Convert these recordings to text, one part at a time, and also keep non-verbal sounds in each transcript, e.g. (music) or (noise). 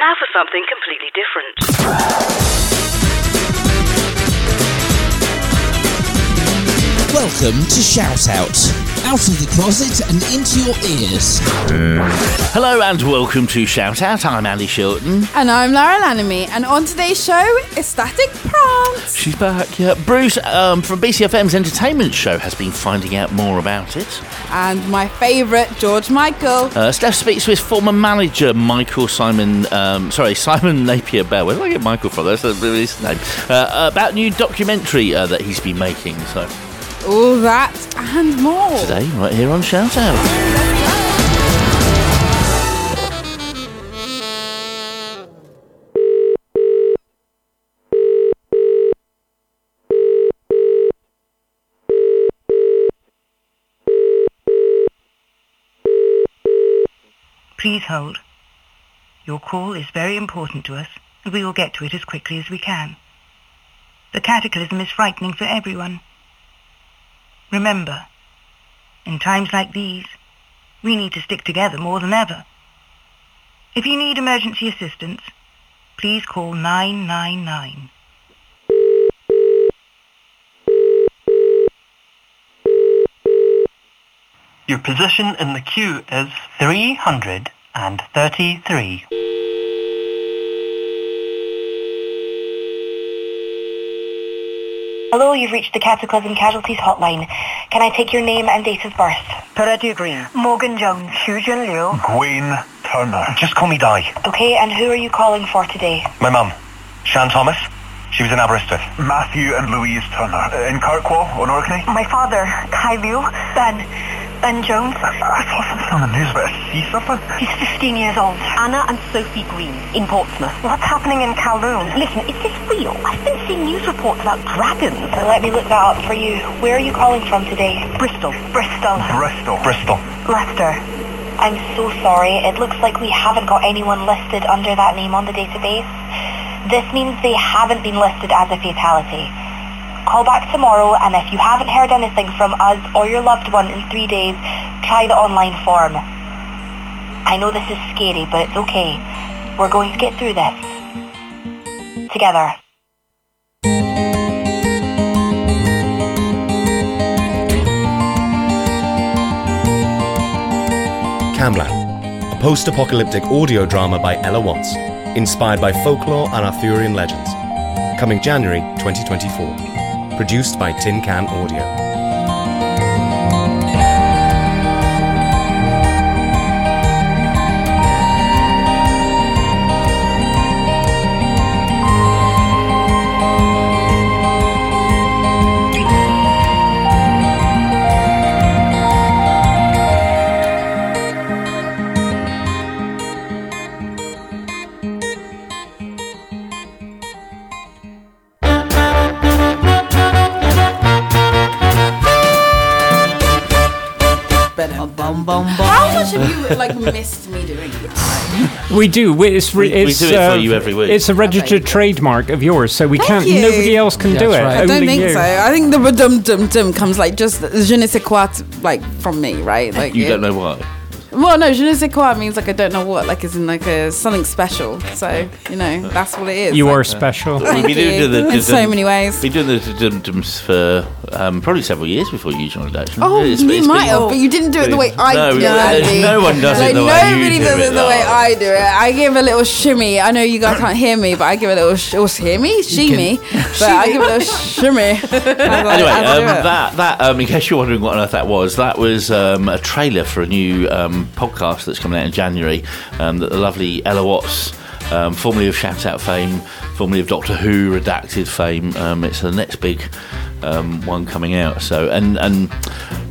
now for something completely different. Welcome to Shout Out. Out of the closet and into your ears. Hello and welcome to Shout Out. I'm Andy Shilton. And I'm Lara Lanamy, and on today's show, Ecstatic Prance. She's back. Yeah, Bruce um, from BCFM's entertainment show has been finding out more about it. And my favourite, George Michael. Uh, Steph speaks to his former manager, Michael Simon. Um, sorry, (laughs) Simon Napier Bell. Where did I get Michael from? That's his name. Uh, about new documentary uh, that he's been making. So All that and more. today, right here on Shout Out. Please hold. Your call is very important to us, and we will get to it as quickly as we can. The cataclysm is frightening for everyone. Remember, in times like these, we need to stick together more than ever. If you need emergency assistance, please call 999. Your position in the queue is 333. Hello, you've reached the Cataclysm Casualties Hotline. Can I take your name and date of birth? Peretti Green. Morgan Jones. Fusion Liu. Wayne Turner. Just call me Di. Okay, and who are you calling for today? My mum, Shan Thomas. She was in Aberystwyth. Matthew and Louise Turner. Uh, in Kirkwall, on Orkney. My father, Kai Liu. Ben. Ben Jones. I saw something on the news about sea serpent. He's 15 years old. Anna and Sophie Green in Portsmouth. What's happening in Kowloon? Listen, is this real? I've been seeing news reports about dragons. Uh, Let me look that up for you. Where are you calling from today? Bristol. Bristol. Bristol. Bristol. Leicester. I'm so sorry. It looks like we haven't got anyone listed under that name on the database. This means they haven't been listed as a fatality. Call back tomorrow and if you haven't heard anything from us or your loved one in three days, try the online form. I know this is scary, but it's okay. We're going to get through this. Together. Camlan, a post-apocalyptic audio drama by Ella Watts, inspired by folklore and Arthurian legends. Coming January 2024. Produced by Tin Can Audio. We do. We, it's, re- We- we do it for uh, you every week. It's a registered trademark of yours, so we Thank can't. you. Nobody else can do it. I don't only think you. so. I think the dum dum dum comes like just je ne sais quoi, like from me, right? Like You it- don't know what. Well, no, je ne sais quoi means like I don't know what, like is in like a something special. So you know that's what it is. You Like, are special. Thank We've been you. doing the- in so many ways. Been doing the dum dums for um, probably several years before you joined. Actually, Oh, It's- you it's might have, but you didn't do it the way I No, do it. there's no one does it the way you Nobody do does it, it the way. I do it. I give a little shimmy. I know you guys can't hear me, but I give a little sh- or hear me, shimmy. (laughs) But I give a little shimmy. as (laughs) Anyway, as I do um, that that um, in case you're wondering what on earth that was, that was um, a trailer for a new um, podcast that's coming out in January. Um, that the lovely Ella Watts, um, formerly of Shout Out fame, formerly of Doctor Who redacted fame, um, it's the next big um, one coming out. So and and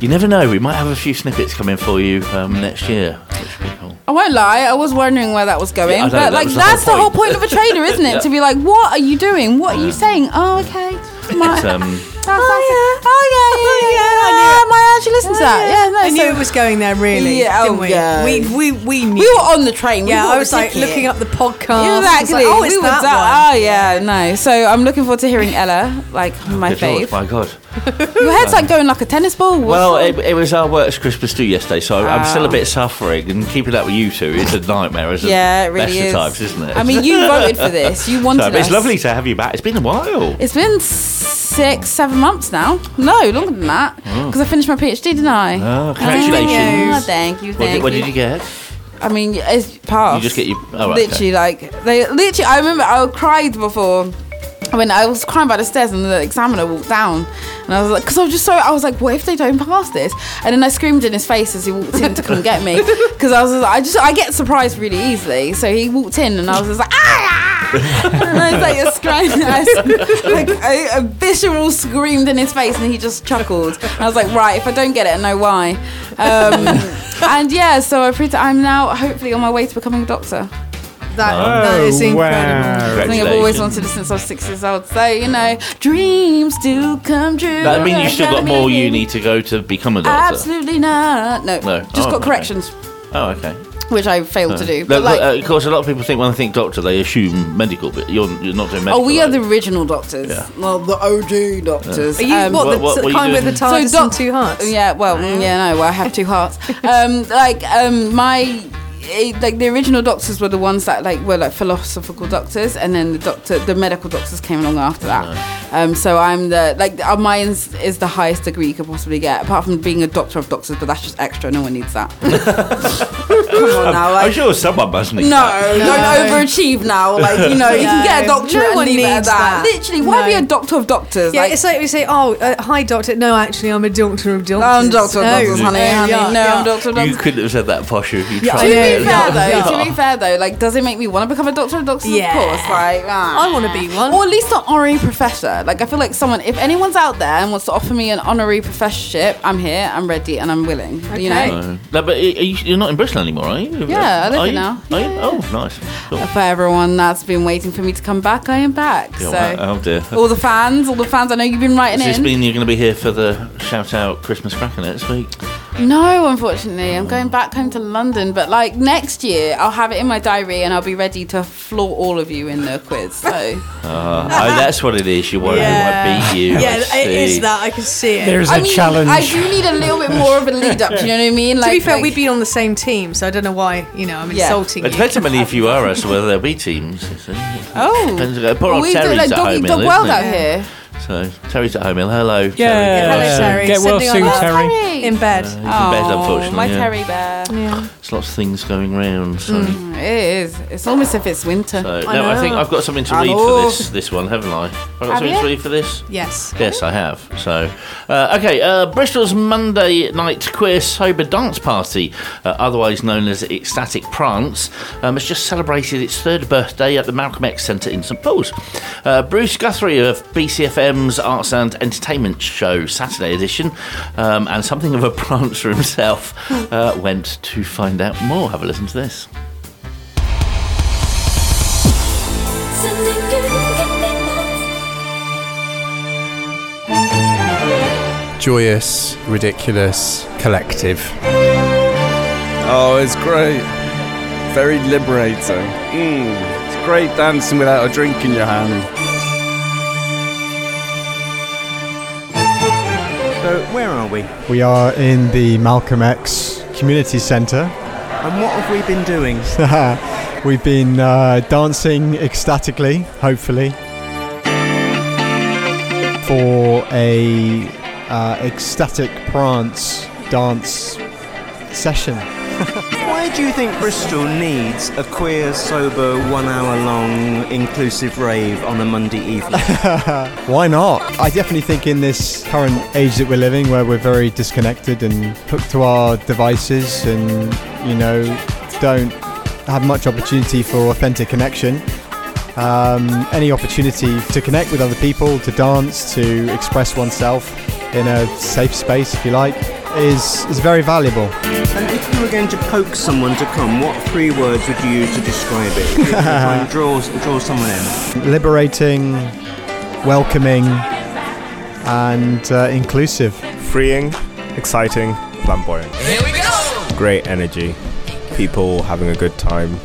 you never know, we might have a few snippets coming for you um, next year. Which would be cool. I won't lie, I was wondering where that was going. Yeah, know, but that like that's the whole point. point of a trailer, isn't it? (laughs) Yeah. To be like, what are you doing? What are you saying? Oh, okay. My- It's, South Oh, South- yeah. Oh yeah, yeah, Oh, yeah. yeah, I knew it. I actually listened to oh, that. Yeah, no. I knew so it was going there, really. Yeah, oh, didn't oh, we? yeah. We we we knew. we were on the train. We yeah, bought I was like ticket. looking up the podcast. Exactly. like, oh, it's we were that one. Oh yeah, no. So I'm looking forward to hearing Ella, like my Good Lord, fave. my God. (laughs) Your head's like going like a tennis ball. What's Well, it, it was our worst Christmas do yesterday, so I'm still a Oh. bit suffering. And keeping up with you two is a nightmare, isn't Yeah, it it? really Best of times, isn't it? I mean, you voted for this. You (laughs) wanted so, but it's us. lovely to have you back. It's been a while. It's been six, seven months now. No, longer than that. Because I finished my PhD, didn't I? Oh, congratulations. Oh, thank you, What did, what you. did you get? I mean, it's passed. You just get your. Oh, right, literally, like they literally. I remember I cried before. When I was crying by the stairs and the examiner walked down, and I was like, because I was just so, I was like, what if they don't pass this? And then I screamed in his face as he walked in to come get me, (laughs) because I was, like, I just, I get surprised really easily. So he walked in, and I was just like, ah! And I was like, a scream, (laughs) I, like a, a visceral screamed in his face, and he just chuckled. And I was like, right, if I don't get it, I know why. Um, (laughs) and yeah, so I pre- I'm now hopefully on my way to becoming a doctor. That, that is Oh, incredible. Something I've always wanted since I was six years old. So you know, dreams do come true. That means you've still got more of uni to go to become a doctor. Absolutely not. No, No. just Oh, got okay. corrections, Oh, okay. Which I failed to do. No, But like, uh, of course, a lot of people think when they think doctor, they assume medical, but you're, you're not doing medical. oh, we are are the original doctors. Yeah. Well, the OG doctors. Are you Um, what, What- the what t- were you kind with the doing? TARDIS doc- and two hearts? Yeah, well, mm, yeah, no, well, I have two hearts. (laughs) um, like, um, my. eh, Like the original doctors were the ones that like were like philosophical doctors, and then the doctor, the medical doctors came along after that. Um, so I'm the like uh, mine is, is the highest degree you could possibly get, apart from being a doctor of doctors, but that's just extra. No one needs that. (laughs) (laughs) Come on now, I'm like sure someone must need no, that. don't overachieve now. Like you know, you can get a doctor doctorate No and one leave it at needs that. that. Literally, why No. be a doctor of doctors? Yeah, like, it's like we say, oh, uh, hi, doctor. No, actually, I'm a doctor of doctors. I'm doctor of No. doctors, honey, Yeah, honey. yeah, no, yeah. I'm doctor of doctors. You couldn't have said that posher if you Yeah, tried. I To know. be fair Yeah, though, yeah. to be fair though, like, does it make me want to become a doctor of doctors? Yeah. Of course, like, ah. I want to be one. Or at least an honorary professor. Like, I feel like someone, if anyone's out there and wants to offer me an honorary professorship, I'm here, I'm ready, and I'm willing. You know? No, but are you, you're not in Bristol anymore, you? Yeah, I live Are here you? now. Are you? Yeah, Oh, nice. Cool. For everyone that's been waiting for me to come back, I am back. Yeah, so, wow. Oh dear. all the fans, all the fans, I know you've been writing Does this mean you're going to be here for the shout out Christmas cracker next week? No, unfortunately, I'm going back home to London. But like next year, I'll have it in my diary and I'll be ready to floor all of you in the quiz. So Uh, oh, that's what it is. You're worried I beat you. Yeah, I it see. is that. I can see it. There's I a mean, challenge. I do need a little bit more of a lead up. Do you know what I mean? to be fair, like- we'd be on the same team, so I don't know why, you know, I'm Yeah. insulting It you. depends how many of you are as to whether there'll be teams. you see. Oh, Depends. Poor old we do Terry's like at dog home, eat Hill, dog world out here. So Terry's at home. Hill. Hello. Yeah. Terry. Hello, Uh, Terry. Get well Sending soon, our. Terry. in bed. He's in bed, Oh, unfortunately. my yeah. Terry bear. There's lots of things going round. So. Mm, It is. It's almost if it's winter. So, I no, I think know. I've got something to read know. for this this one, haven't I? I've got Have something you? to read for this. Yes. Yes, I have. So, uh, okay, uh, Bristol's Monday night queer sober dance party, uh, otherwise known as Ecstatic Prance, um, has just celebrated its third birthday at the Malcolm X Centre in St Paul's. Uh, Bruce Guthrie of BCFM's Arts and Entertainment Show Saturday edition, um, and something of a prancer himself, uh, went to find out more. Have a listen to this. joyous, ridiculous, collective. Oh, it's great. Very liberating. Mm, it's great dancing without a drink in your hand. So, where are we? We are in the Malcolm X Community Centre. And what have we been doing? (laughs) We've been uh, dancing ecstatically, hopefully, for a uh, ecstatic prance dance session. (laughs) Why do you think Bristol needs a queer, sober, one hour long, inclusive rave on a Monday evening? (laughs) Why not? I definitely think in this current age that we're living, where we're very disconnected and hooked to our devices, and you know, don't have much opportunity for authentic connection. Um, any opportunity to connect with other people, to dance, to express oneself in a safe space, if you like, is is very valuable. and if you were going to coax someone to come, what three words would you use to describe it? If you try and draw, draw someone in. liberating, welcoming, and uh, inclusive. Freeing, exciting, flamboyant. Here we go! Great energy. People having a good time,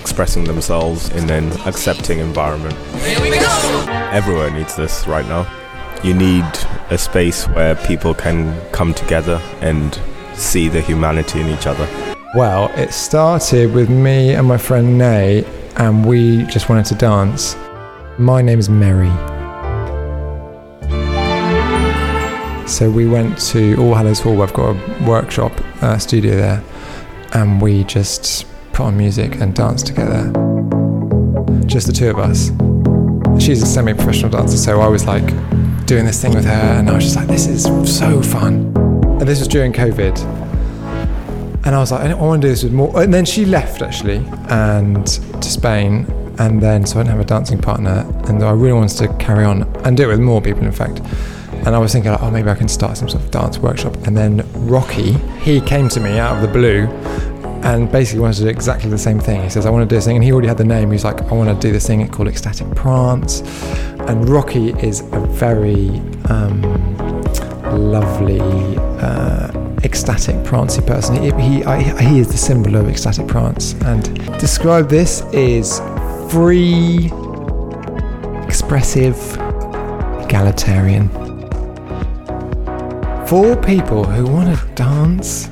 expressing themselves in an accepting environment. Here we go! Everyone needs this right now. You need a space where people can come together and see the humanity in each other. Well, it started with me and my friend Nay, and we just wanted to dance. My name is Mary. So we went to All Hallows Hall. Where I've got a workshop uh, studio there, and we just put on music and danced together. Just the two of us. She's a semi-professional dancer, so I was like doing this thing with her, and I was just like, "This is so fun." And this was during COVID, and I was like, "I want to do this with more." And then she left actually, and to Spain, and then so I didn't have a dancing partner, and I really wanted to carry on and do it with more people, in fact. And I was thinking, like, oh, maybe I can start some sort of dance workshop. And then Rocky, he came to me out of the blue and basically wanted to do exactly the same thing. He says, I want to do this thing. And he already had the name. He's like, I want to do this thing called Ecstatic Prance. And Rocky is a very um, lovely, uh, ecstatic, prancy person. He, he, I, he is the symbol of ecstatic prance. And describe this is free, expressive, egalitarian. For people who want to dance,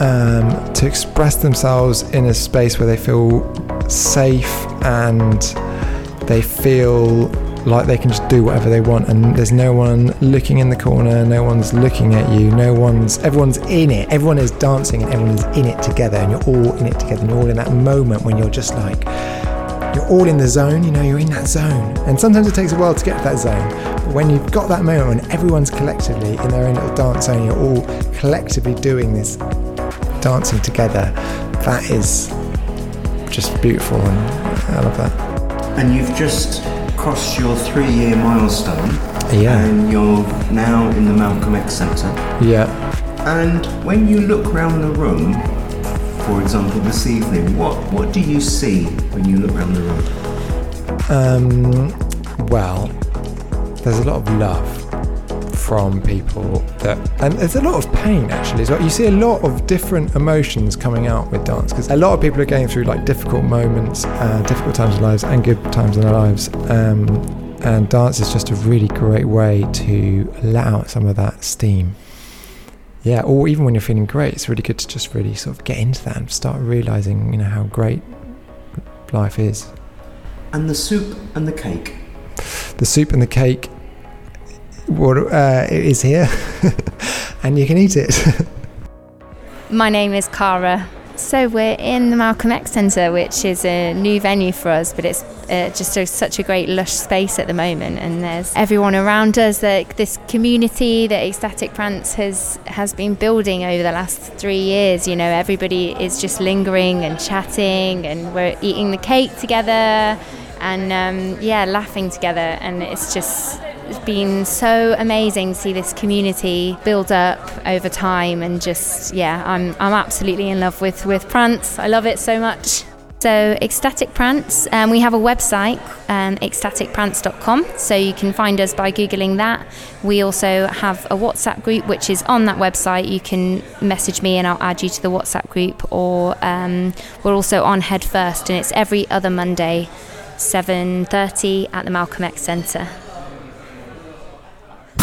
um, to express themselves in a space where they feel safe and they feel like they can just do whatever they want. And there's no one looking in the corner no one's looking at you no one's everyone's in it. Everyone is dancing and everyone is in it together and you're all in it together. And you're all in that moment when you're just like you're all in the zone you know you're in that zone. And sometimes it takes a while to get to that zone. But when you've got that moment when everyone's collectively in their own little dance zone you're all collectively doing this dancing together that is just beautiful and i love that And you've just crossed your three year milestone. Yeah. And you're now in the Malcolm X Centre. yeah And when you look around the room, for example, this evening, what, what do you see when you look around the room? Um, well, there's a lot of love from people that, and there's a lot of pain actually well. You see a lot of different emotions coming out with dance because a lot of people are going through like difficult moments, uh, difficult times in their lives, and good times in their lives. Um, and dance is just a really great way to let out some of that steam. Yeah, or even when you're feeling great, it's really good to just really sort of get into that and start realizing, you know, how great life is. And the soup and the cake. the soup and the cake what uh, here (laughs) and you can eat it (laughs) My name is Cara. So we're in the Malcolm X Centre, which is a new venue for us, but it's uh, just a, such a great lush space at the moment. And there's everyone around us. Like this community that Ecstatic Prance has has been building over the last three years. You know, everybody is just lingering and chatting, and we're eating the cake together, and um, yeah, laughing together. And it's just it's been so amazing to see this community build up over time and just yeah I'm, I'm absolutely in love with with prance. I love it so much. So ecstatic prance um, we have a website um, ecstaticprance.com so you can find us by googling that. We also have a whatsapp group which is on that website. You can message me and i'll add you to the whatsapp group or um, we're also on head first and it's every other monday 7.30 at the malcolm x centre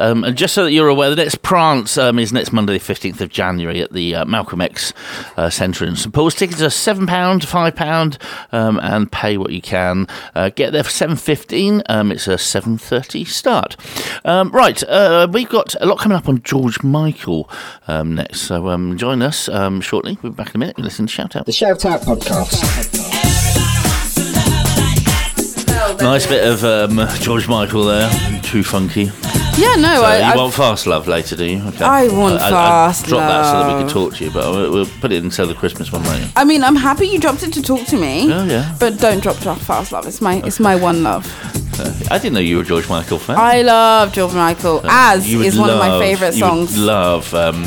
Um, and just so that you're aware, the next Prance um, is next Monday, the 15th of January at the uh, Malcolm X uh, Centre in St Paul's. Tickets are £7, £5, um, and pay what you can. Uh, get there for 7.15. Um, it's a 7.30 start. Um, right, uh, we've got a lot coming up on George Michael um, next, so join us shortly. We'll be back in a minute. Listen to Shout Out. The Shout Out podcast. Nice bit of um, George Michael there. Too funky. Yeah, no, So I, you I- want fast love later, do you? Okay. I want fast love. drop that so that we love. can talk to you, but we'll, we'll put it of the Christmas one later. I mean, I'm happy you dropped it to talk to me. Oh, yeah. But don't drop fast love. It's my it's my one love. I didn't know you were a George Michael fan. I love George Michael. Uh, As is one of my love- would songs. love um,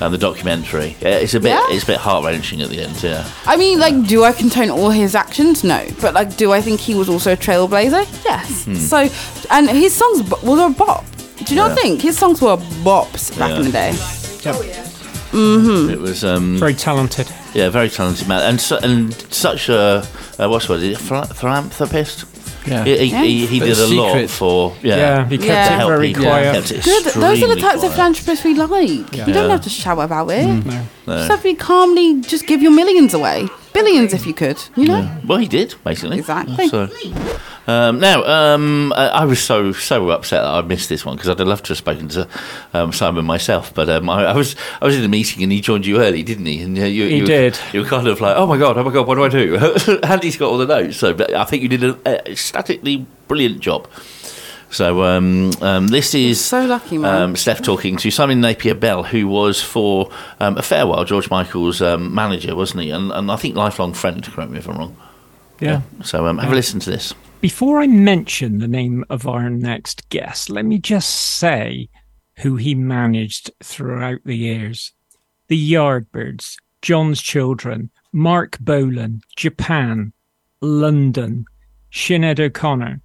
uh, the documentary. Yeah, it's a bit. Yeah? It's a bit heart wrenching at the end. Yeah. I mean, like, do I condone all his actions? No. But, like, do I think he was also a trailblazer? Yes. Hmm. So, and his songs b- were a bop. Do you not Yeah. think? His songs were bops back Yeah. in the day. Mm-hmm. It was um, Very talented. Yeah, very talented man, and su- and such a uh, what's the word? Is philanthropist? Yeah. he, he, Yeah. he, he did a lot for yeah. Yeah, he kept Yeah. it very people. quiet. Kept it Good. Those are the extremely types of philanthropists we like. Yeah. You don't Yeah. have to shout about it. No. No. Just have to calmly just give your millions away. Billions if you could, you know? Yeah. Well, he did basically. Exactly. So, um, now, um, I, I was so so upset that I missed this one because I'd have loved to have spoken to um, Simon myself, but um, I, I was I was in a meeting and he joined you early, didn't he? And uh, you, He you, did. You were kind of like, oh my god, oh my god, what do I do? (laughs) Andy's got all the notes, so but I think you did a, a statically brilliant job. So um, um, this is So lucky, man. um, Steph talking to Simon Napier Bell, who was for um, a fair while George Michael's um, manager, wasn't he? And, and I think lifelong friend. Correct me if I'm wrong. Yeah. So um, have a listen to this. Before I mention the name of our next guest, let me just say who he managed throughout the years. The Yardbirds, John's Children, Marc Bolan, Japan, London, Sinead O'Connor,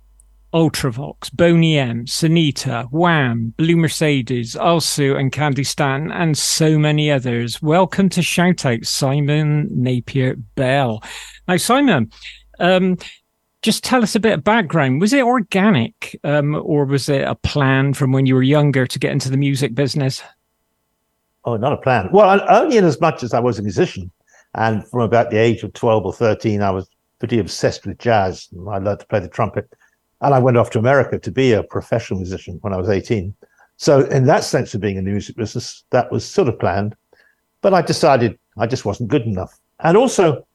Ultravox, Boney M, Sinitta, Wham, Blue Mercedes, Also and Candy Stan, and so many others. Welcome to Shout Out, Simon Napier Bell. Now, Simon, um, just tell us a bit of background. Was it organic, um, or was it a plan from when you were younger to get into the music business? Oh, not a plan. Well, only in as much as I was a musician. And from about the age of 12 or 13, I was pretty obsessed with jazz. I learned to play the trumpet. And I went off to America to be a professional musician when I was 18. So, in that sense of being in the music business, that was sort of planned. But I decided I just wasn't good enough. And also,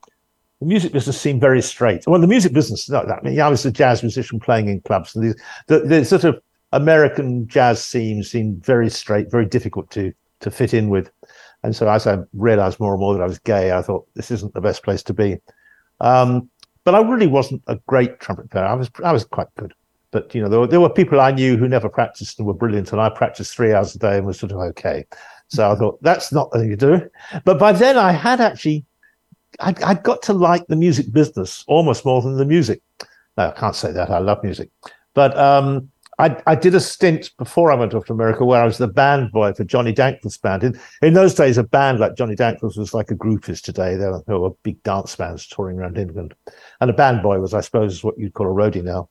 the music business seemed very straight. Well, the music business, no, that, I mean, I was a jazz musician playing in clubs. And the, the, the sort of American jazz scene seemed very straight, very difficult to to fit in with. And so as I realized more and more that I was gay, I thought this isn't the best place to be. Um, but I really wasn't a great trumpet player. I was I was quite good. But you know, there were, there were people I knew who never practiced and were brilliant, and I practiced three hours a day and was sort of okay. So I thought that's not the thing to do. But by then, I had actually I I got to like the music business almost more than the music. No, I can't say that. I love music, but um, I, I did a stint before I went off to America where I was the band boy for Johnny Dankworth's band. In, in those days, a band like Johnny Dankworth was like a group is today. There were, there were big dance bands touring around England. And a band boy was, I suppose, what you'd call a roadie now.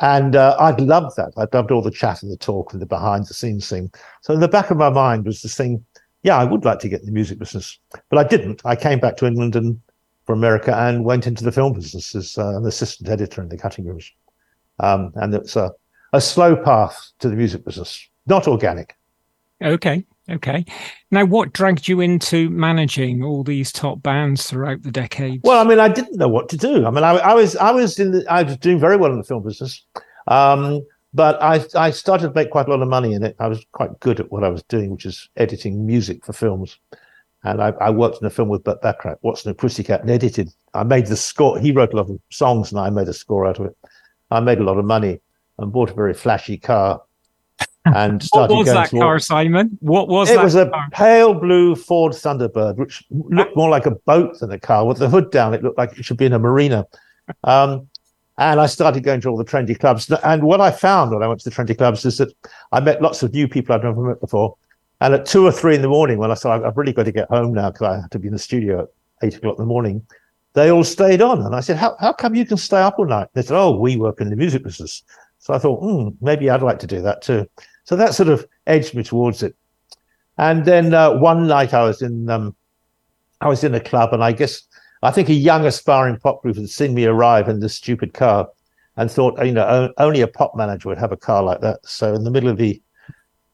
And uh, I'd loved that. I loved all the chat and the talk and the behind the scenes thing. So in the back of my mind was this thing, yeah, I would like to get in the music business. But I didn't. I came back to England and for America and went into the film business as uh, an assistant editor in the cutting rooms. Um, and it's a, a slow path to the music business, not organic. Okay, okay. Now, what dragged you into managing all these top bands throughout the decades? Well, I mean, I didn't know what to do. I mean, I, I was I was in the, I was doing very well in the film business, um, but I I started to make quite a lot of money in it. I was quite good at what I was doing, which is editing music for films. And I, I worked in a film with Burt Bacharach, What's New Pussycat, and edited. I made the score. He wrote a lot of songs, and I made a score out of it. I made a lot of money and bought a very flashy car. (laughs) And started what was that car, Simon? What was it that? was a car? pale blue Ford Thunderbird, which looked more like a boat than a car. With the hood down, it looked like it should be in a marina. Um, and I started going to all the trendy clubs. And what I found when I went to the trendy clubs is that I met lots of new people I'd never met before. And at two or three in the morning, when I said, I've really got to get home now because I had to be in the studio at eight o'clock in the morning, they all stayed on. And I said, how, how come you can stay up all night? They said, oh, we work in the music business. So I thought, hmm, maybe I'd like to do that too. So that sort of edged me towards it. And then uh, one night I was in um, I was in a club, and I guess I think a young aspiring pop group had seen me arrive in this stupid car, and thought you know only a pop manager would have a car like that. So in the middle of the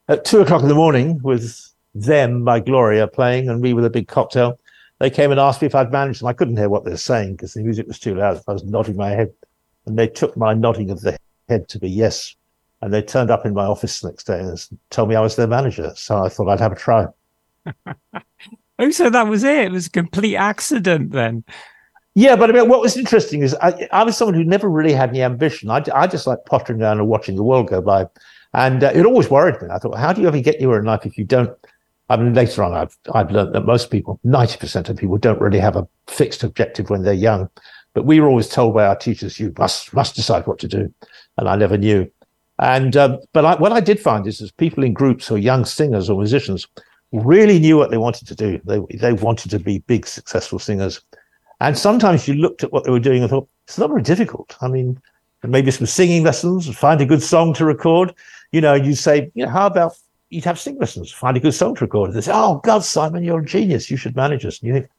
at two o'clock in the morning, with them by Gloria playing and me with a big cocktail, they came and asked me if I'd managed them. I couldn't hear what they were saying because the music was too loud. I was nodding my head, and they took my nodding of the head to be yes. And they turned up in my office the next day and told me I was their manager. So I thought I'd have a try. (laughs) Oh, so that was it. It was a complete accident then. Yeah, but I mean, what was interesting is I, I was someone who never really had any ambition. I, I just like pottering around and watching the world go by. And uh, it always worried me. I thought, how do you ever get anywhere in life if you don't? I mean, later on, I've, I've learned that most people, 90% of people, don't really have a fixed objective when they're young. But we were always told by our teachers, you must, must decide what to do. And I never knew. And, um, but I, what I did find is, is people in groups or young singers or musicians really knew what they wanted to do. They, they wanted to be big, successful singers. And sometimes you looked at what they were doing and thought, it's not very difficult. I mean, maybe some singing lessons, find a good song to record. You know, you say, you know, how about you'd have sing lessons, find a good song to record. They say, oh, God, Simon, you're a genius. You should manage us. And you think,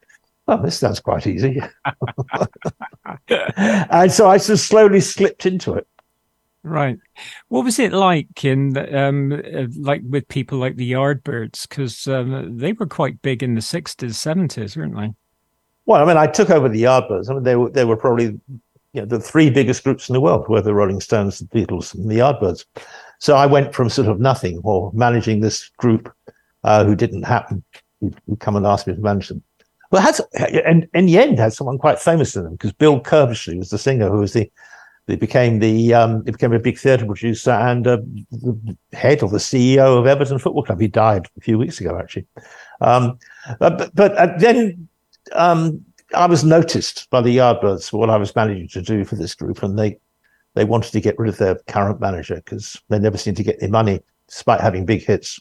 oh, this sounds quite easy. (laughs) (laughs) and so I just slowly slipped into it. Right. What was it like in um, uh, like with people like the Yardbirds? Because um, they were quite big in the sixties, seventies, weren't they? Well, I mean, I took over the Yardbirds. I mean, they were they were probably you know the three biggest groups in the world were the Rolling Stones, the Beatles, and the Yardbirds. So I went from sort of nothing or managing this group uh, who didn't happen. Who come and ask me to manage them. Well, had and in the end had someone quite famous in them because Bill Curbishley was the singer who was the they became the um, he became a big theatre producer and uh, the head or the CEO of Everton Football Club. He died a few weeks ago, actually. Um, but but uh, then um, I was noticed by the Yardbirds for what I was managing to do for this group, and they they wanted to get rid of their current manager because they never seemed to get any money despite having big hits.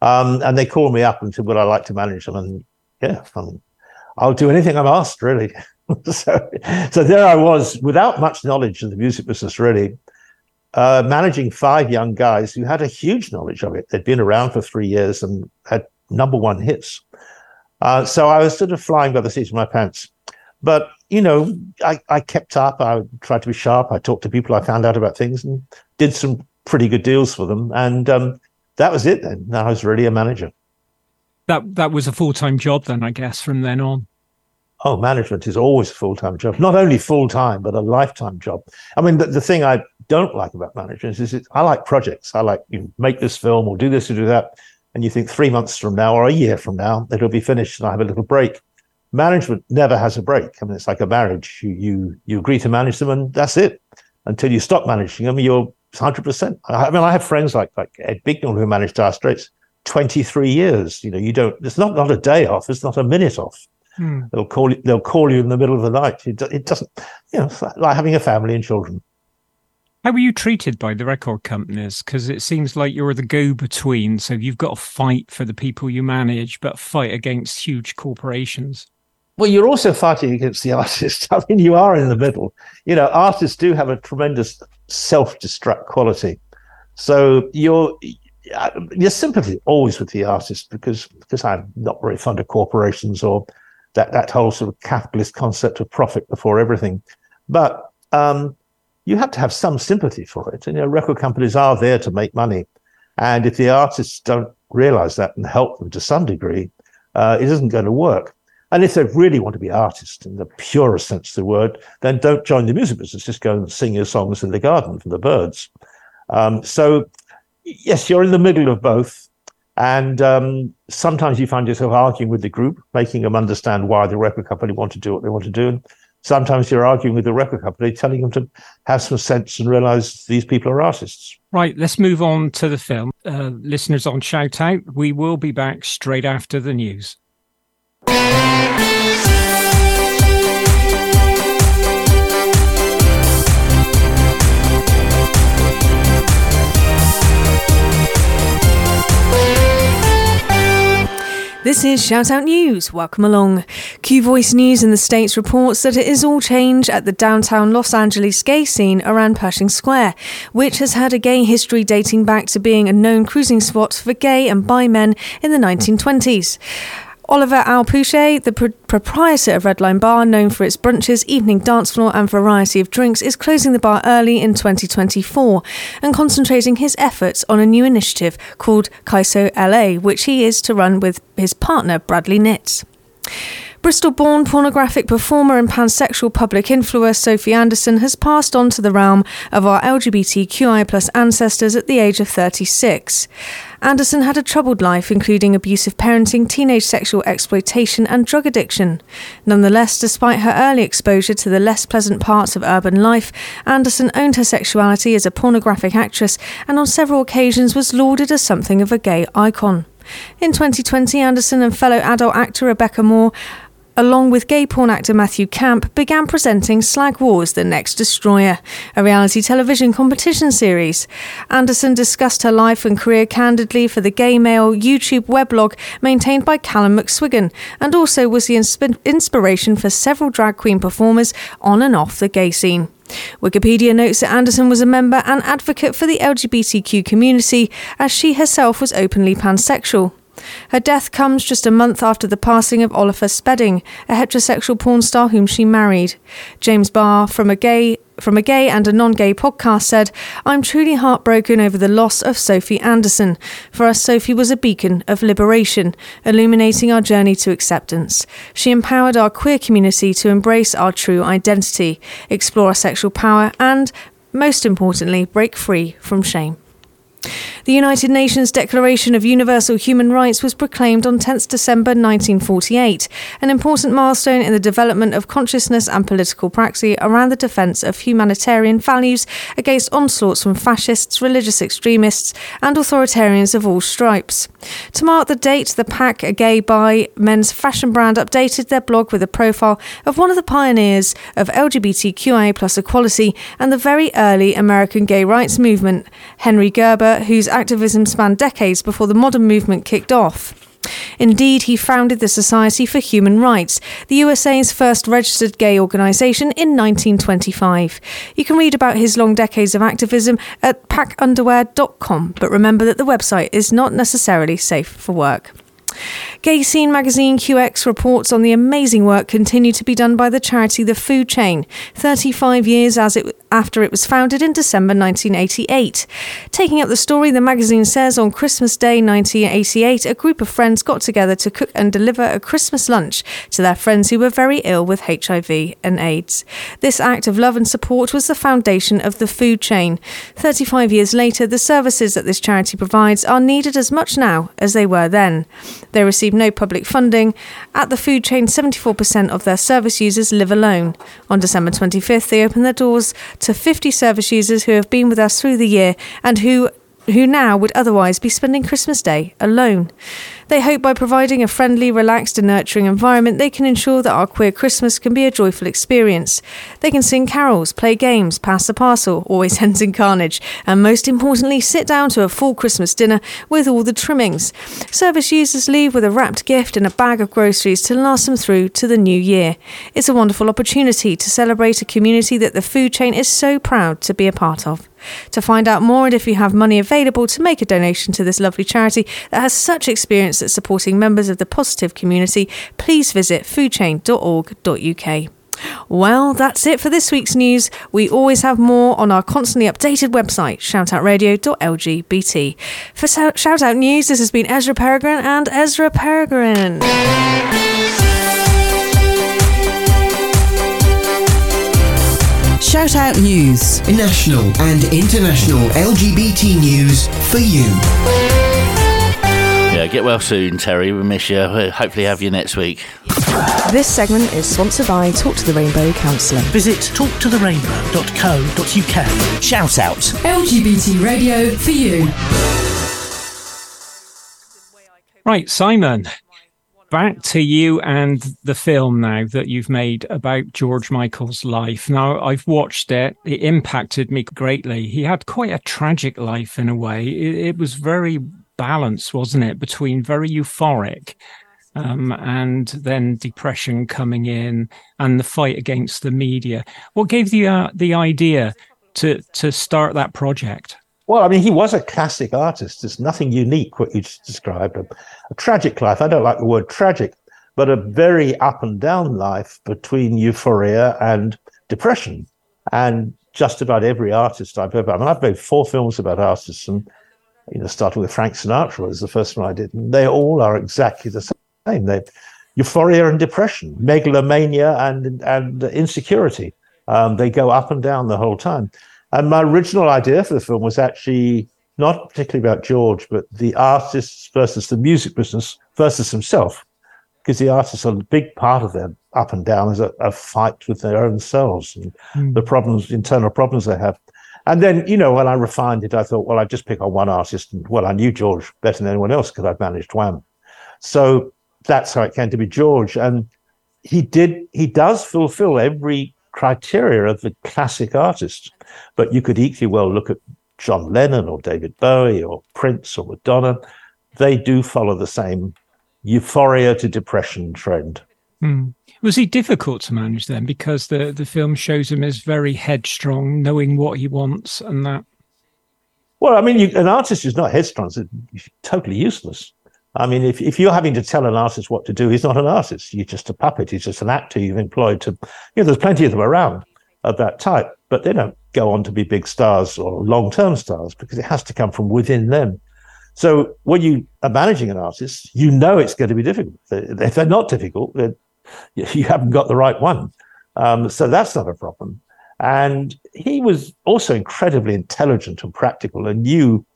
Um, and they called me up and said, "Would I like to manage them?" And yeah, I mean, I'll do anything I'm asked, really. (laughs) so, so there I was without much knowledge of the music business, really, uh, managing five young guys who had a huge knowledge of it. They'd been around for three years and had number one hits. Uh, so I was sort of flying by the seat of my pants. But, you know, I, I kept up. I tried to be sharp. I talked to people. I found out about things and did some pretty good deals for them. And um, that was it then. I was really a manager. That that was a full time job then, I guess, from then on. Oh, management is always a full time job. Not only full time, but a lifetime job. I mean, the, the thing I don't like about management is, is I like projects. I like you know, make this film or do this or do that and you think three months from now or a year from now it'll be finished and I have a little break. Management never has a break. I mean, it's like a marriage. You you you agree to manage them and that's it. Until you stop managing them, you're 100. percent I mean, I have friends like like Ed Bicknell who managed Dire Straits 23 years. You know, you don't. It's not not a day off. It's not a minute off. Hmm. They'll call you. They'll call you in the middle of the night. It, it doesn't. You know, like having a family and children. How were you treated by the record companies? Because it seems like you're the go between. So you've got to fight for the people you manage, but fight against huge corporations. Well, you're also fighting against the (laughs) artists. I mean, you are in the middle. You know, artists do have a tremendous self destruct quality. So your your sympathy always with the artist because because I'm not very fond of corporations or that that whole sort of capitalist concept of profit before everything. But um, you have to have some sympathy for it. And you know, record companies are there to make money. And if the artists don't realize that and help them to some degree, uh, it isn't going to work. And if they really want to be artists in the purest sense of the word, then don't join the music business. Just go and sing your songs in the garden for the birds. Um, so, yes, you're in the middle of both. And um, sometimes you find yourself arguing with the group, making them understand why the record company want to do what they want to do. Sometimes you're arguing with the record company, telling them to have some sense and realize these people are artists. Right, let's move on to the film. Uh, listeners on Shout Out, we will be back straight after the news. This is Shout Out News. Welcome along. Q Voice News in the States reports that it is all change at the downtown Los Angeles gay scene around Pershing Square, which has had a gay history dating back to being a known cruising spot for gay and bi men in the 1920s. Oliver Alpuche, the proprietor of Redline Bar, known for its brunches, evening dance floor, and variety of drinks, is closing the bar early in 2024 and concentrating his efforts on a new initiative called Kaiso LA, which he is to run with his partner Bradley Nitz. Bristol born pornographic performer and pansexual public influencer Sophie Anderson has passed on to the realm of our LGBTQI ancestors at the age of 36. Anderson had a troubled life, including abusive parenting, teenage sexual exploitation, and drug addiction. Nonetheless, despite her early exposure to the less pleasant parts of urban life, Anderson owned her sexuality as a pornographic actress and on several occasions was lauded as something of a gay icon. In 2020, Anderson and fellow adult actor Rebecca Moore along with gay porn actor Matthew Camp, began presenting Slag Wars The Next Destroyer, a reality television competition series. Anderson discussed her life and career candidly for the Gay Mail YouTube weblog maintained by Callum McSwiggan, and also was the insp- inspiration for several drag queen performers on and off the gay scene. Wikipedia notes that Anderson was a member and advocate for the LGBTQ community, as she herself was openly pansexual. Her death comes just a month after the passing of Oliver Spedding, a heterosexual porn star whom she married. James Barr, from a gay from a gay and a non-gay podcast said, "I'm truly heartbroken over the loss of Sophie Anderson. For us, Sophie was a beacon of liberation, illuminating our journey to acceptance. She empowered our queer community to embrace our true identity, explore our sexual power, and, most importantly, break free from shame." The United Nations Declaration of Universal Human Rights was proclaimed on 10 December 1948, an important milestone in the development of consciousness and political praxis around the defence of humanitarian values against onslaughts from fascists, religious extremists, and authoritarians of all stripes. To mark the date, the Pack, a gay bi men's fashion brand, updated their blog with a profile of one of the pioneers of LGBTQIA plus equality and the very early American gay rights movement, Henry Gerber, whose activism spanned decades before the modern movement kicked off. Indeed, he founded the Society for Human Rights, the USA's first registered gay organisation, in 1925. You can read about his long decades of activism at packunderwear.com, but remember that the website is not necessarily safe for work. Gay Scene magazine QX reports on the amazing work continued to be done by the charity The Food Chain, 35 years as it, after it was founded in December 1988. Taking up the story, the magazine says on Christmas Day 1988, a group of friends got together to cook and deliver a Christmas lunch to their friends who were very ill with HIV and AIDS. This act of love and support was the foundation of The Food Chain. 35 years later, the services that this charity provides are needed as much now as they were then. They receive no public funding. At the food chain, 74% of their service users live alone. On December 25th, they open their doors to 50 service users who have been with us through the year and who who now would otherwise be spending Christmas Day alone. They hope by providing a friendly, relaxed, and nurturing environment, they can ensure that our queer Christmas can be a joyful experience. They can sing carols, play games, pass the parcel, always (laughs) ends in carnage, and most importantly, sit down to a full Christmas dinner with all the trimmings. Service users leave with a wrapped gift and a bag of groceries to last them through to the new year. It's a wonderful opportunity to celebrate a community that the food chain is so proud to be a part of. To find out more and if you have money available to make a donation to this lovely charity that has such experience at supporting members of the positive community, please visit foodchain.org.uk. Well, that's it for this week's news. We always have more on our constantly updated website, shoutoutradio.lgbt. For Shout Out News, this has been Ezra Peregrine and Ezra Peregrine. Shout Out News. National and international LGBT news for you. Yeah, get well soon, Terry. We miss you. We'll hopefully have you next week. This segment is sponsored by Talk to the Rainbow Counselling. Visit talktotherainbow.co.uk. Shout out. LGBT radio for you. Right, Simon, back to you and the film now that you've made about George Michael's life. Now, I've watched it. It impacted me greatly. He had quite a tragic life in a way. It, it was very balanced, wasn't it, between very euphoric um, and then depression coming in and the fight against the media. What gave you uh, the idea to to start that project? Well, I mean, he was a classic artist. There's nothing unique what you just described. A, tragic life. I don't like the word tragic, but a very up and down life between euphoria and depression. And just about every artist I've ever, I mean, I've made four films about artists and, you know, starting with Frank Sinatra was the first one I did. And they all are exactly the same. They euphoria and depression, megalomania and, and insecurity. Um, they go up and down the whole time. And my original idea for the film was actually not particularly about George, but the artists versus the music business versus himself, because the artists are a big part of their up and down is a, a fight with their own selves and Mm. the problems, internal problems they have. And then, you know, when I refined it, I thought, well, I'd just pick on one artist. And well, I knew George better than anyone else because I'd managed Wham. So that's how it came to be George. And he did, he does fulfill every criteria of the classic artist. But you could equally well look at John Lennon or David Bowie or Prince or Madonna. They do follow the same euphoria to depression trend. Hmm. Was he difficult to manage then? Because the, the film shows him as very headstrong, knowing what he wants and that. Well, I mean, you, an artist is not headstrong; it's totally useless. I mean, if, if you're having to tell an artist what to do, he's not an artist. You're just a puppet. He's just an actor you've employed to, you know, there's plenty of them around of that type, but they don't go on to be big stars or long term stars because it has to come from within them. So when you are managing an artist, you know it's going to be difficult. If they're not difficult, you haven't got the right one. Um, so that's not a problem. And he was also incredibly intelligent and practical and knew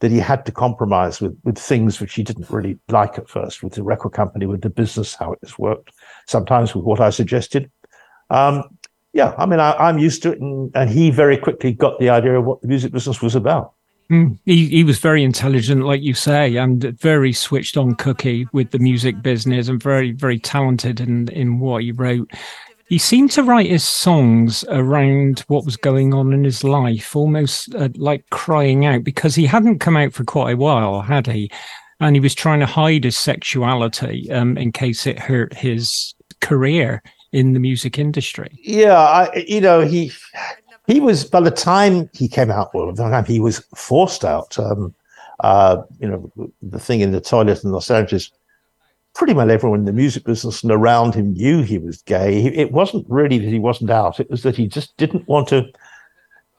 that he had to compromise with, with things which he didn't really like at first, with the record company, with the business, how it has worked, sometimes with what I suggested. Um, yeah, I mean, I, am used to it. And, and he very quickly got the idea of what the music business was about. Mm. He, he was very intelligent, like you say, and very switched on cookie with the music business and very, very talented in, in what he wrote. He seemed to write his songs around what was going on in his life, almost uh, like crying out, because he hadn't come out for quite a while, had he? And he was trying to hide his sexuality um, in case it hurt his career in the music industry. Yeah, I, you know, he he was by the time he came out, well, by the time he was forced out. Um, uh, you know, the thing in the toilet in Los Angeles. Pretty much everyone in the music business and around him knew he was gay. It wasn't really that he wasn't out; it was that he just didn't want to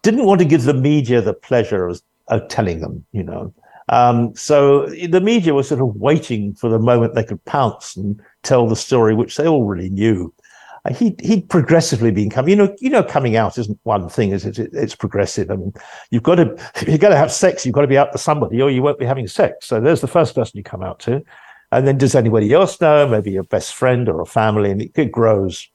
didn't want to give the media the pleasure of, of telling them. You know, um, so the media was sort of waiting for the moment they could pounce and tell the story, which they already knew he he'd progressively been coming. You know, you know, coming out isn't one thing, is it? It's progressive. I mean, you've got to if (laughs) you're going to have sex, you've got to be out to somebody, or you won't be having sex. So there's the first person you come out to, and then does anybody else know? Maybe your best friend or a family, and it, it grows.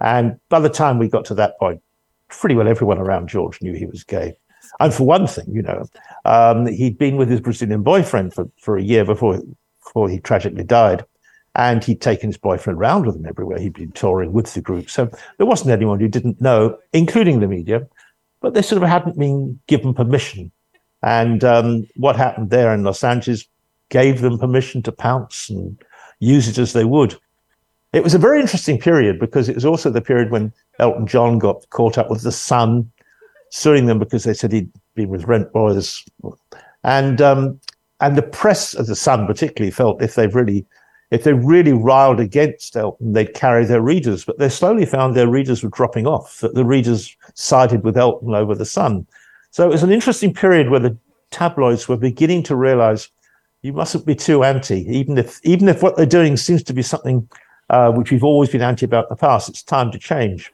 And by the time we got to that point, pretty well everyone around George knew he was gay. And for one thing, you know, um, he'd been with his Brazilian boyfriend for, for a year before before he tragically died and he'd taken his boyfriend around with him everywhere. He'd been touring with the group. So there wasn't anyone who didn't know, including the media, but they sort of hadn't been given permission. And um, what happened there in Los Angeles gave them permission to pounce and use it as they would. It was a very interesting period because it was also the period when Elton John got caught up with the Sun, suing them because they said he'd been with rent boys. And um, and the press of the Sun particularly felt if they've really if they really riled against Elton, they'd carry their readers, but they slowly found their readers were dropping off, that the readers sided with Elton over the Sun. So it was an interesting period where the tabloids were beginning to realize you mustn't be too anti, even if even if what they're doing seems to be something uh, which we've always been anti about in the past. It's time to change.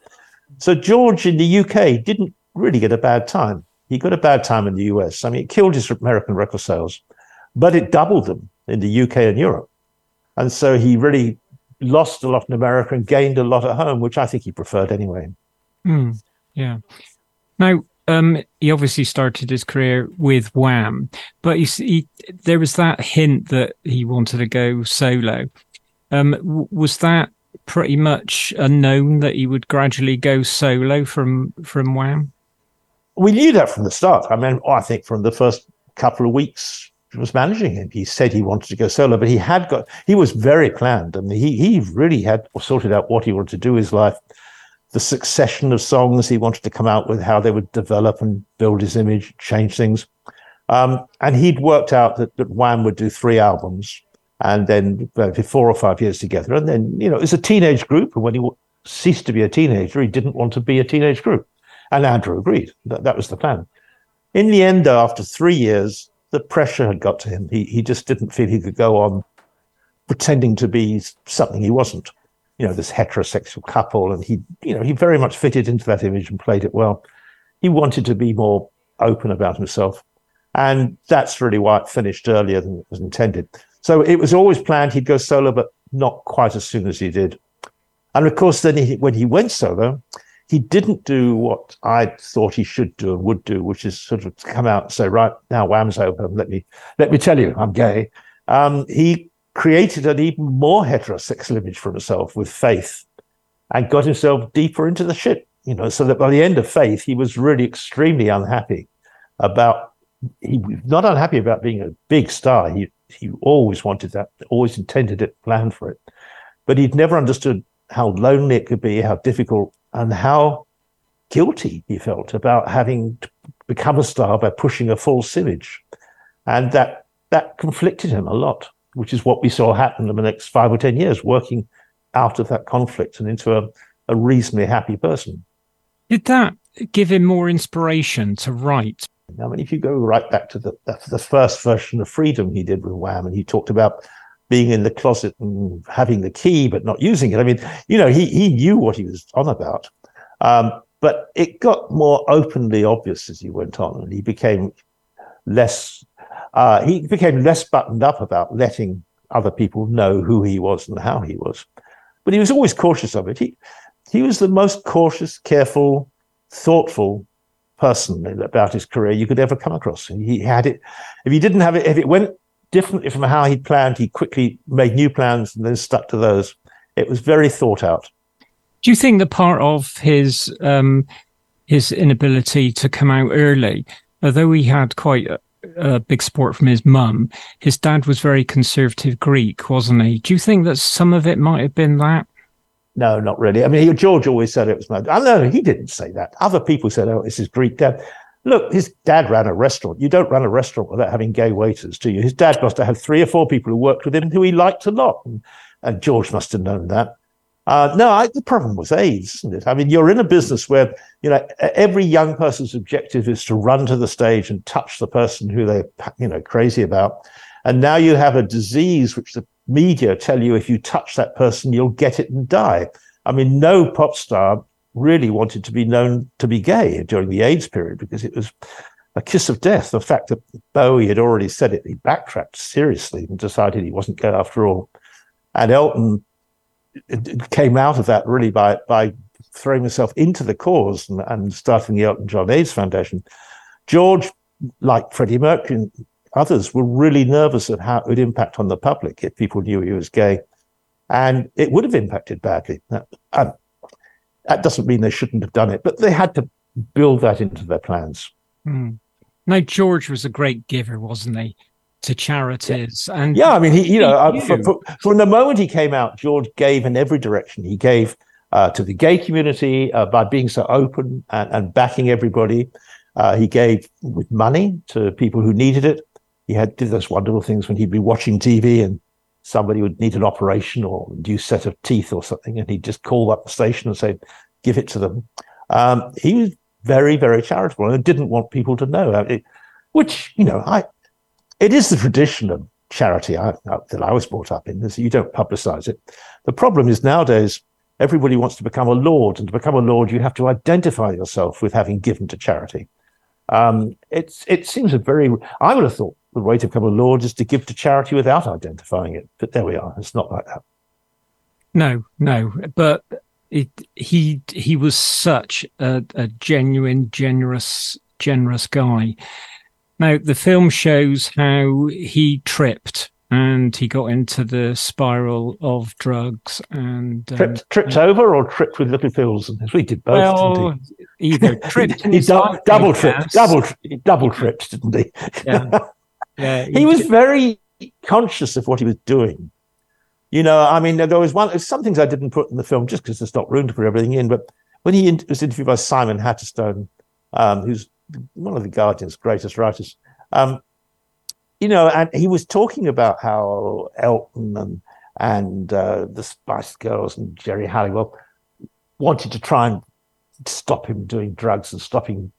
So George in the UK didn't really get a bad time. He got a bad time in the US. I mean, it killed his American record sales, but it doubled them in the UK and Europe. And so he really lost a lot in America and gained a lot at home, which I think he preferred anyway. Mm, yeah. Now, um, he obviously started his career with Wham, but he, he, there was that hint that he wanted to go solo. Um, w- was that pretty much unknown that he would gradually go solo from from Wham? We knew that from the start. I mean, I think from the first couple of weeks was managing him. He said he wanted to go solo, but he had got, he was very planned. I mean, he, he really had sorted out what he wanted to do his life, the succession of songs he wanted to come out with, how they would develop and build his image, change things. Um, and he'd worked out that, that Wham would do three albums and then uh, four or five years together. And then, you know, it's a teenage group. And when he ceased to be a teenager, he didn't want to be a teenage group. And Andrew agreed. That, that was the plan. In the end, though, after three years, the pressure had got to him. He he just didn't feel he could go on pretending to be something he wasn't. You know, this heterosexual couple, and he you know he very much fitted into that image and played it well. He wanted to be more open about himself, And that's really why it finished earlier than it was intended. So it was always planned he'd go solo, but not quite as soon as he did. And of course, then he, when he went solo, he didn't do what I thought he should do and would do, which is sort of come out and say, right now, Wham's over. Let me let me tell you, I'm gay. Um, he created an even more heterosexual image for himself with Faith, and got himself deeper into the shit. You know, so that by the end of Faith, he was really extremely unhappy about. He was not unhappy about being a big star. He he always wanted that, always intended it, planned for it, but he'd never understood how lonely it could be, how difficult and how guilty he felt about having become a star by pushing a false image. And that that conflicted him a lot, which is what we saw happen in the next five or 10 years, working out of that conflict and into a, a reasonably happy person. Did that give him more inspiration to write? I mean, if you go right back to the, the first version of Freedom he did with Wham, and he talked about being in the closet and having the key but not using it. I mean, you know, he he knew what he was on about, um, but it got more openly obvious as he went on, and he became less. Uh, he became less buttoned up about letting other people know who he was and how he was, but he was always cautious of it. He he was the most cautious, careful, thoughtful person about his career you could ever come across. He had it. If he didn't have it, if it went differently from how he'd planned. He quickly made new plans and then stuck to those. It was very thought out. Do you think that part of his um, his inability to come out early, although he had quite a, a big support from his mum, his dad was very conservative Greek, wasn't he? Do you think that some of it might have been that? No, not really. I mean, George always said it was. I know he didn't say that. Other people said, "Oh, this is Greek dad." Look, his dad ran a restaurant. You don't run a restaurant without having gay waiters, do you? His dad must have had three or four people who worked with him who he liked a lot. And, and George must have known that. Uh, no, I, the problem was AIDS, isn't it? I mean, you're in a business where, you know, every young person's objective is to run to the stage and touch the person who they're, you know, crazy about. And now you have a disease which the media tell you if you touch that person, you'll get it and die. I mean, no pop star really wanted to be known to be gay during the AIDS period because it was a kiss of death. The fact that Bowie had already said it, he backtracked seriously and decided he wasn't gay after all. And Elton came out of that really by by throwing himself into the cause and, and starting the Elton John AIDS Foundation. George, like Freddie Mercury and others, were really nervous of how it would impact on the public if people knew he was gay. And it would have impacted badly. And that doesn't mean they shouldn't have done it, but they had to build that into their plans. Hmm. Now, George was a great giver, wasn't he, to charities? Yeah. And yeah, I mean, he, you know, uh, from, from, the moment he came out, George gave in every direction. He gave uh, to the gay community uh, by being so open and, and backing everybody. Uh, he gave with money to people who needed it. He had did those wonderful things when he'd be watching TV and somebody would need an operation or a new set of teeth or something, and he'd just call up the station and say, give it to them. Um, he was very, very charitable and didn't want people to know, it, which, you know, I, it is the tradition of charity I, that I was brought up in, is you don't publicize it. The problem is nowadays, everybody wants to become a lord, and to become a lord, you have to identify yourself with having given to charity. Um, it's, it seems a very, I would have thought the way to become a lord is to give to charity without identifying it. But there we are. It's not like that. No, no. But it, he he was such a, a genuine, generous, generous guy. Now the film shows how he tripped and he got into the spiral of drugs and um, tripped, tripped uh, over or tripped with little pills. We did both. Well, he? either tripped. (laughs) he, double, double tripped. Double double tripped, didn't he? Yeah. (laughs) Yeah, (laughs) he, he was very conscious of what he was doing. You know, I mean, there was one, some things I didn't put in the film just because there's not room to put everything in. But when he was interviewed by Simon Hattenstone, um, who's one of the Guardian's greatest writers, um, you know, and he was talking about how Elton and and uh, the Spice Girls and Geri Halliwell wanted to try and stop him doing drugs and stop him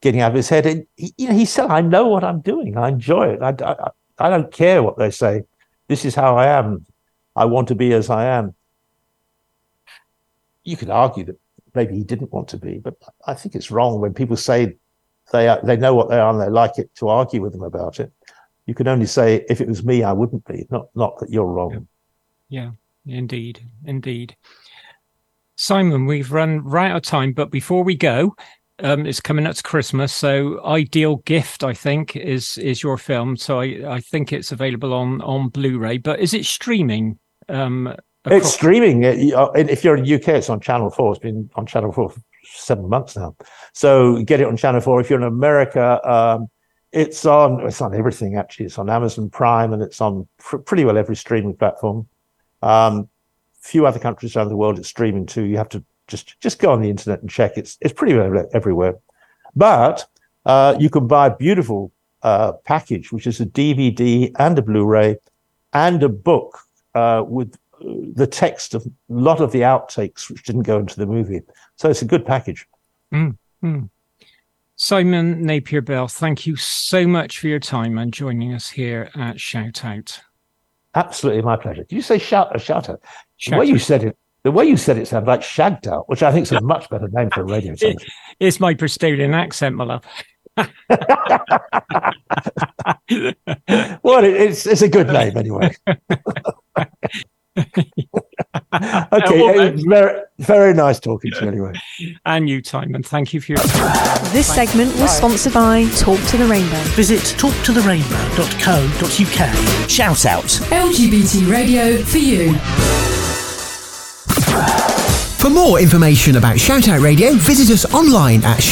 getting out of his head. And he, you know, he said, "I know what I'm doing. I enjoy it. I, I, I don't care what they say. This is how I am. I want to be as I am." You could argue that maybe he didn't want to be, but I think it's wrong when people say they are, they know what they are and they like it to argue with them about it. You can only say if it was me, I wouldn't be. Not not that you're wrong. Yeah, indeed, indeed. Simon, we've run right out of time, but before we go, um, it's coming up to Christmas, so ideal gift I think is is your film. So I, I think it's available on on Blu-ray, but is it streaming? Um, It's streaming. Uh, If you're in the UK, it's on Channel Four. It's been on Channel Four for seven months now. So get it on Channel Four. If you're in America, um, it's on. It's on everything actually. It's on Amazon Prime and it's on pr- pretty well every streaming platform. Um, few other countries around the world it's streaming too. You have to just just go on the internet and check. It's it's pretty well everywhere. But uh, you can buy a beautiful uh, package, which is a DVD and a Blu-ray and a book uh, with uh, the text of a lot of the outtakes which didn't go into the movie. So it's a good package. Mm, mm. Simon Napier Bell, thank you so much for your time and joining us here at Shout Out. Absolutely my pleasure. Did you say shout a shout out? Shout way you said it, the way you said it sounded like shagged out, which I think is a much better name for a radio station. It's my Bristolian accent, my love. (laughs) well, it's it's a good name anyway. (laughs) okay, it very very nice talking to you anyway. And you, Timon. thank you for your time. This segment was sponsored by Talk to the Rainbow. Visit talktotherainbow.co.uk. Shout out. LGBT radio for you. For more information about Shoutout Radio, visit us online at